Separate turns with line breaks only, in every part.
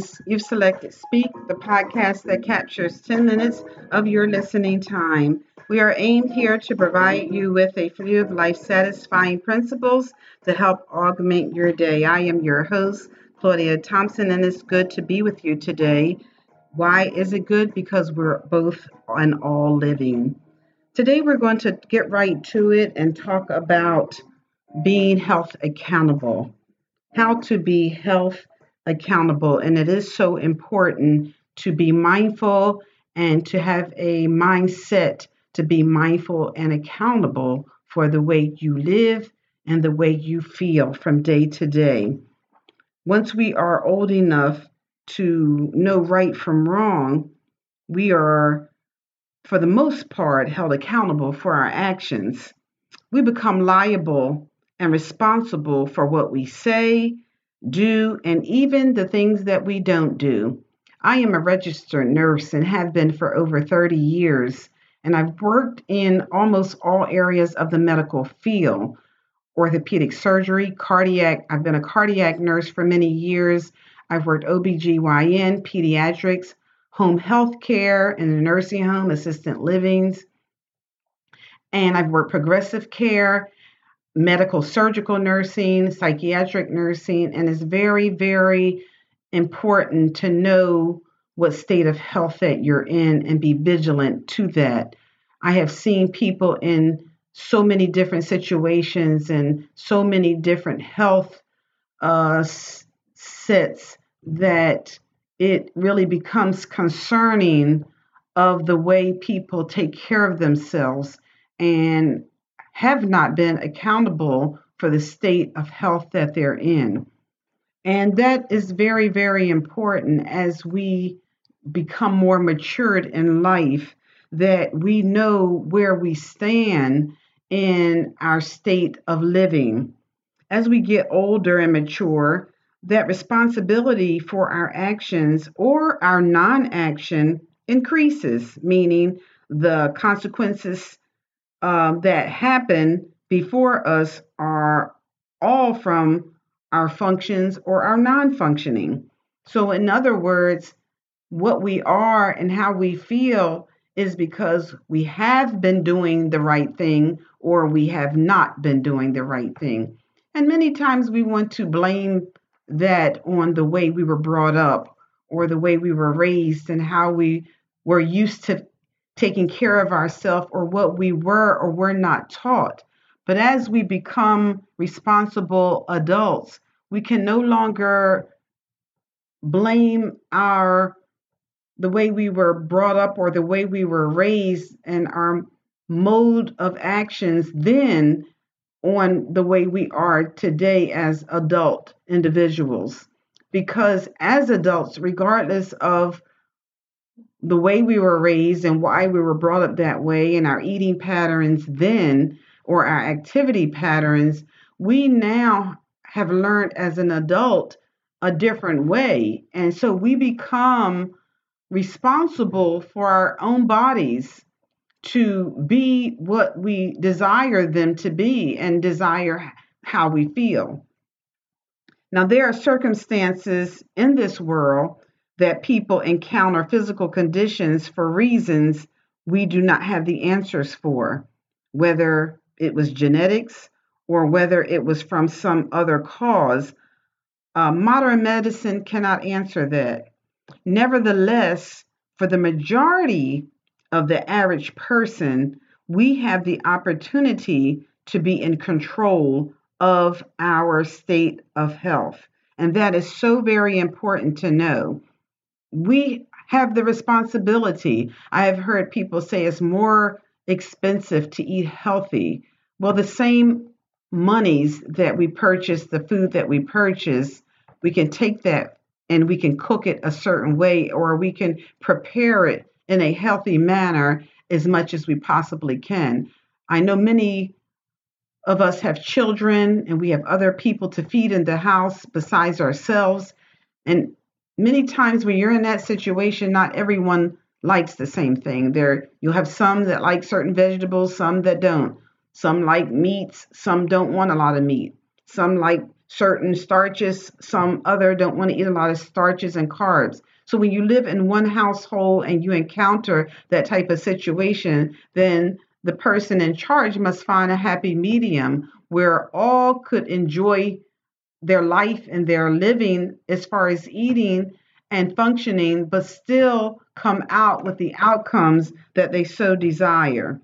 friends. You've selected Speak, the podcast that captures 10 minutes of your listening time. We are aimed here to provide you with a few of life satisfying principles to help augment your day. I am your host, Claudia Thompson, and it's good to be with you today. Why is it good? Because we're both and all living. Today, we're going to get right to it and talk about being health accountable. How to be health accountable. And it is so important to be mindful and to have a mindset to be mindful and accountable for the way you live and the way you feel from day to day. Once we are old enough to know right from wrong, we are, for the most part, held accountable for our actions. We become liable and responsible for what we say, do, and even the things that we don't do. I am a registered nurse and have been for over 30 years, and I've worked in almost all areas of the medical field orthopedic surgery, cardiac. I've been a cardiac nurse for many years. I've worked OBGYN, pediatrics, home health care in a nursing home, assistant livings, and I've worked progressive care medical surgical nursing, psychiatric nursing, and it's very, very important to know what state of health that you're in and be vigilant to that. I have seen people in so many different situations and so many different health uh, sets that it really becomes concerning of the way people take care of themselves and have not been accountable for the state of health that they're in. And that is very, very important as we become more matured in life, that we know where we stand in our state of living. As we get older and mature, that responsibility for our actions or our non action increases, meaning the consequences um, that happen before us are all from our functions or our non functioning. So, in other words, what we are and how we feel is because we have been doing the right thing or we have not been doing the right thing. And many times we want to blame that on the way we were brought up or the way we were raised and how we were used to taking care of ourselves or what we were or were not taught. But as we become responsible adults, we can no longer blame our the way we were brought up or the way we were raised and our mode of actions then on the way we are today as adult individuals because as adults regardless of the way we were raised and why we were brought up that way and our eating patterns then or our activity patterns, we now have learned as an adult a different way. And so we become responsible for our own bodies to be what we desire them to be and desire how we feel. Now, there are circumstances in this world that people encounter physical conditions for reasons we do not have the answers for, whether it was genetics or whether it was from some other cause. Uh, modern medicine cannot answer that. Nevertheless, for the majority of the average person, we have the opportunity to be in control of our state of health. And that is so very important to know we have the responsibility. I have heard people say it's more expensive to eat healthy. Well, the same monies that we purchase, the food that we purchase, we can take that and we can cook it a certain way or we can prepare it in a healthy manner as much as we possibly can. I know many of us have children and we have other people to feed in the house besides ourselves. And many times when you're in that situation, not everyone likes the same thing. There you'll have some that like certain vegetables, some that don't. Some like meats, some don't want a lot of meat. Some like certain starches, some other don't want to eat a lot of starches and carbs. So when you live in one household and you encounter that type of situation, then the person in charge must find a happy medium where all could enjoy their life and their living as far as eating and functioning, but still come out with the outcomes that they so desire.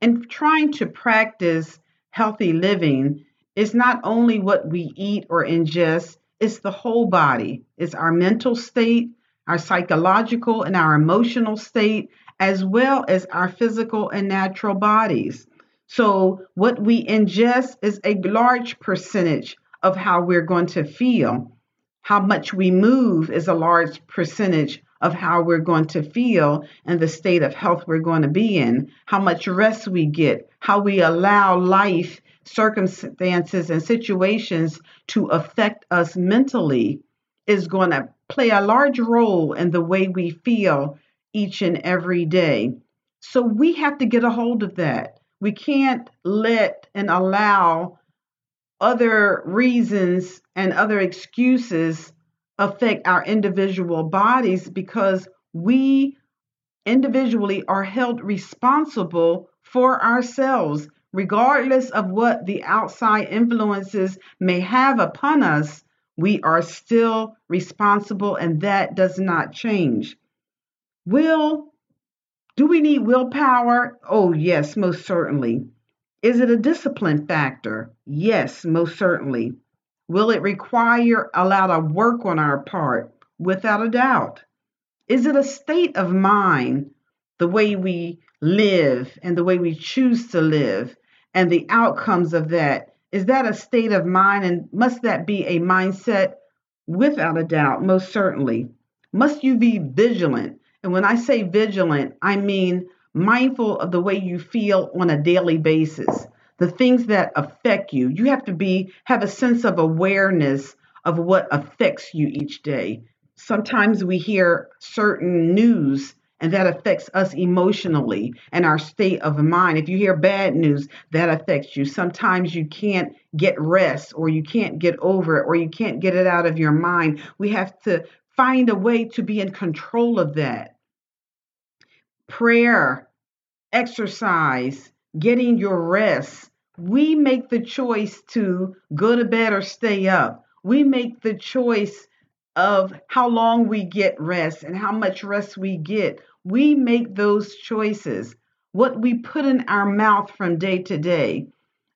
And trying to practice healthy living is not only what we eat or ingest, it's the whole body. It's our mental state, our psychological and our emotional state, as well as our physical and natural bodies. So, what we ingest is a large percentage of how we're going to feel. How much we move is a large percentage of how we're going to feel and the state of health we're going to be in. How much rest we get, how we allow life, circumstances, and situations to affect us mentally is going to play a large role in the way we feel each and every day. So we have to get a hold of that. We can't let and allow other reasons and other excuses affect our individual bodies because we individually are held responsible for ourselves, regardless of what the outside influences may have upon us. We are still responsible, and that does not change. Will, do we need willpower? Oh, yes, most certainly. Is it a discipline factor? Yes, most certainly. Will it require a lot of work on our part? Without a doubt. Is it a state of mind, the way we live and the way we choose to live and the outcomes of that? Is that a state of mind and must that be a mindset? Without a doubt, most certainly. Must you be vigilant? And when I say vigilant, I mean mindful of the way you feel on a daily basis, the things that affect you. You have to be have a sense of awareness of what affects you each day. Sometimes we hear certain news and that affects us emotionally and our state of mind. If you hear bad news, that affects you. Sometimes you can't get rest or you can't get over it or you can't get it out of your mind. We have to find a way to be in control of that prayer, exercise, getting your rest. We make the choice to go to bed or stay up. We make the choice of how long we get rest and how much rest we get. We make those choices, what we put in our mouth from day to day.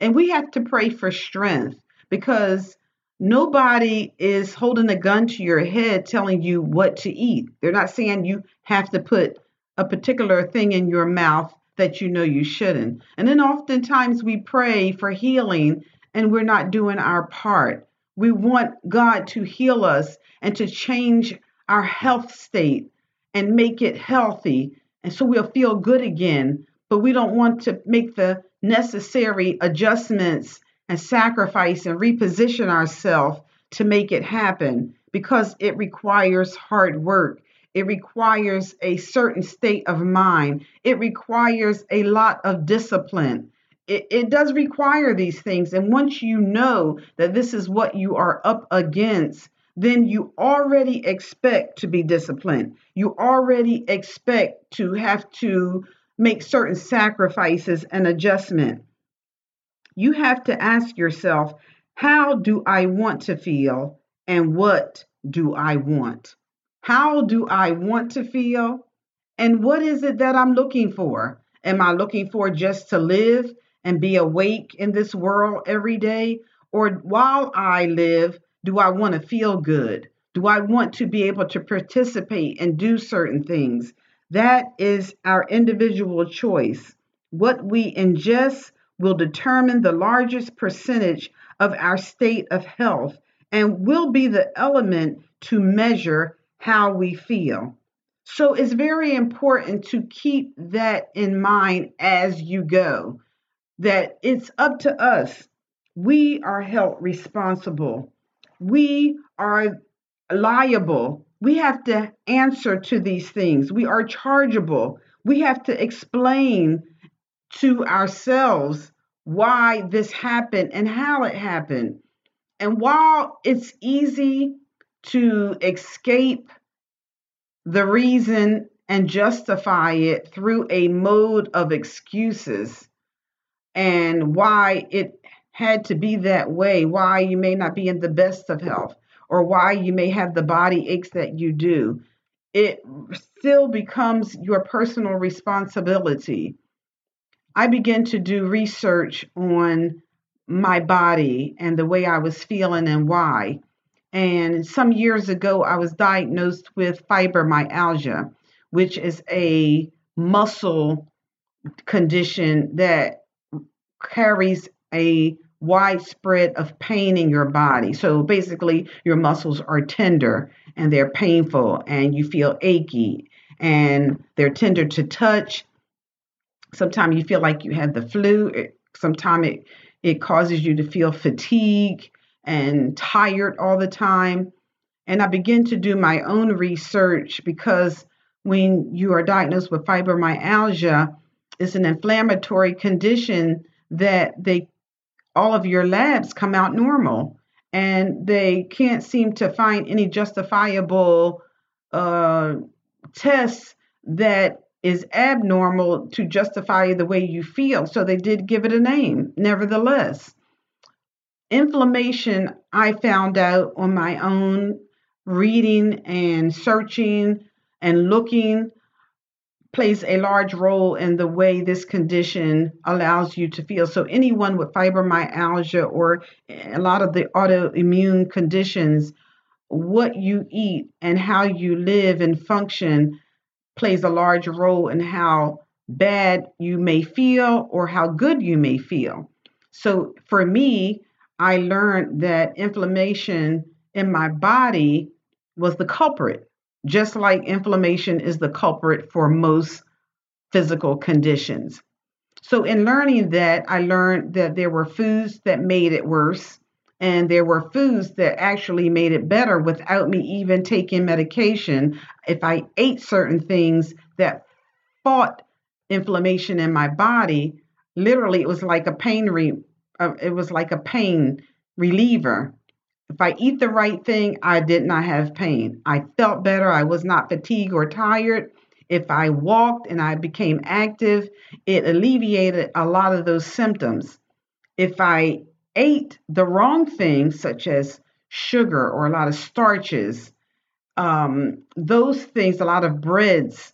And we have to pray for strength because nobody is holding a gun to your head telling you what to eat. They're not saying you have to put a particular thing in your mouth that you know you shouldn't. And then oftentimes we pray for healing and we're not doing our part. We want God to heal us and to change our health state and make it healthy. And so we'll feel good again. But we don't want to make the necessary adjustments and sacrifice and reposition ourselves to make it happen because it requires hard work. It requires a certain state of mind. It requires a lot of discipline. It, it, does require these things. And once you know that this is what you are up against, then you already expect to be disciplined. You already expect to have to make certain sacrifices and adjustment. You have to ask yourself, how do I want to feel and what do I want? How do I want to feel? And what is it that I'm looking for? Am I looking for just to live and be awake in this world every day? Or while I live, do I want to feel good? Do I want to be able to participate and do certain things? That is our individual choice. What we ingest will determine the largest percentage of our state of health and will be the element to measure how we feel. So it's very important to keep that in mind as you go, that it's up to us. We are held responsible. We are liable. We have to answer to these things. We are chargeable. We have to explain to ourselves why this happened and how it happened. And while it's easy to escape the reason and justify it through a mode of excuses and why it had to be that way, why you may not be in the best of health, or why you may have the body aches that you do, it still becomes your personal responsibility. I began to do research on my body and the way I was feeling and why. And some years ago, I was diagnosed with fibromyalgia, which is a muscle condition that carries a widespread of pain in your body. So basically, your muscles are tender and they're painful, and you feel achy, and they're tender to touch. Sometimes you feel like you have the flu. Sometimes it, it causes you to feel fatigue and tired all the time. And I begin to do my own research because when you are diagnosed with fibromyalgia, it's an inflammatory condition that they all of your labs come out normal and they can't seem to find any justifiable uh, tests that is abnormal to justify the way you feel. So they did give it a name, nevertheless. Inflammation, I found out on my own reading and searching and looking plays a large role in the way this condition allows you to feel. So, anyone with fibromyalgia or a lot of the autoimmune conditions, what you eat and how you live and function plays a large role in how bad you may feel or how good you may feel. So, for me, I learned that inflammation in my body was the culprit just like inflammation is the culprit for most physical conditions. So, in learning that, I learned that there were foods that made it worse, and there were foods that actually made it better without me even taking medication. If I ate certain things that fought inflammation in my body, literally, it was like a pain re- uh, it was like a pain reliever if I eat the right thing, I did not have pain. I felt better. I was not fatigued or tired. If I walked and I became active, it alleviated a lot of those symptoms. If I ate the wrong things, such as sugar or a lot of starches, um, those things, a lot of breads,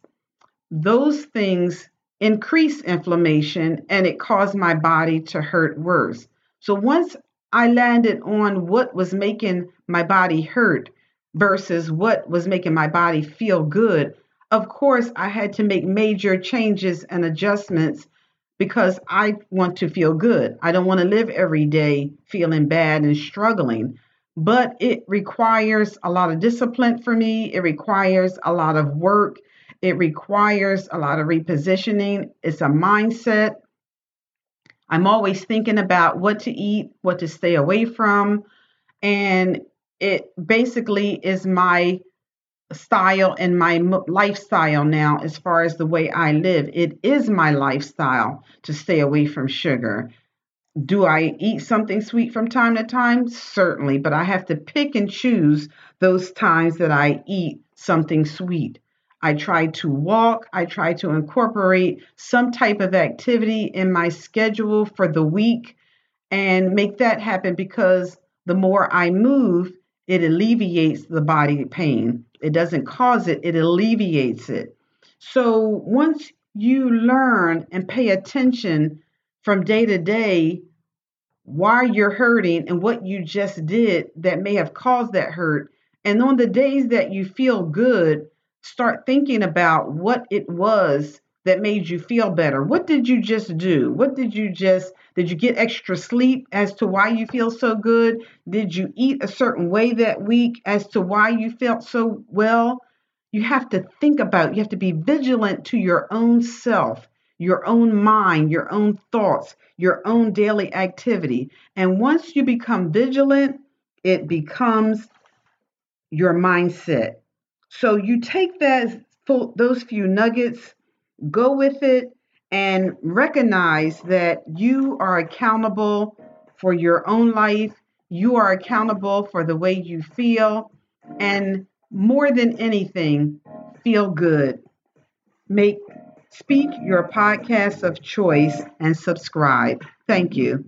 those things increase inflammation and it caused my body to hurt worse. So once I landed on what was making my body hurt versus what was making my body feel good. Of course, I had to make major changes and adjustments because I want to feel good. I don't want to live every day feeling bad and struggling. But it requires a lot of discipline for me. It requires a lot of work. It requires a lot of repositioning. It's a mindset. I'm always thinking about what to eat, what to stay away from. And it basically is my style and my lifestyle now as far as the way I live. It is my lifestyle to stay away from sugar. Do I eat something sweet from time to time? Certainly, but I have to pick and choose those times that I eat something sweet. I try to walk. I try to incorporate some type of activity in my schedule for the week and make that happen because the more I move, it alleviates the body pain. It doesn't cause it, it alleviates it. So once you learn and pay attention from day to day why you're hurting and what you just did that may have caused that hurt, and on the days that you feel good, start thinking about what it was that made you feel better. What did you just do? What did you just did you get extra sleep as to why you feel so good? Did you eat a certain way that week as to why you felt so well? You have to think about, you have to be vigilant to your own self, your own mind, your own thoughts, your own daily activity. And once you become vigilant, it becomes your mindset. So you take that those few nuggets, go with it, and recognize that you are accountable for your own life. You are accountable for the way you feel. And more than anything, feel good. Make Speak your podcast of choice and subscribe. Thank you.